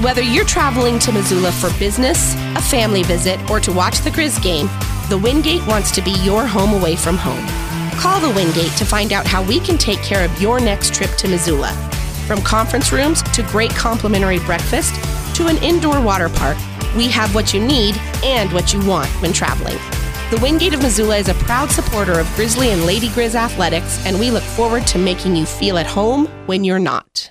Whether you're traveling to Missoula for business, a family visit, or to watch the Grizz game, the Wingate wants to be your home away from home. Call the Wingate to find out how we can take care of your next trip to Missoula. From conference rooms to great complimentary breakfast to an indoor water park, we have what you need and what you want when traveling. The Wingate of Missoula is a proud supporter of Grizzly and Lady Grizz athletics, and we look forward to making you feel at home when you're not.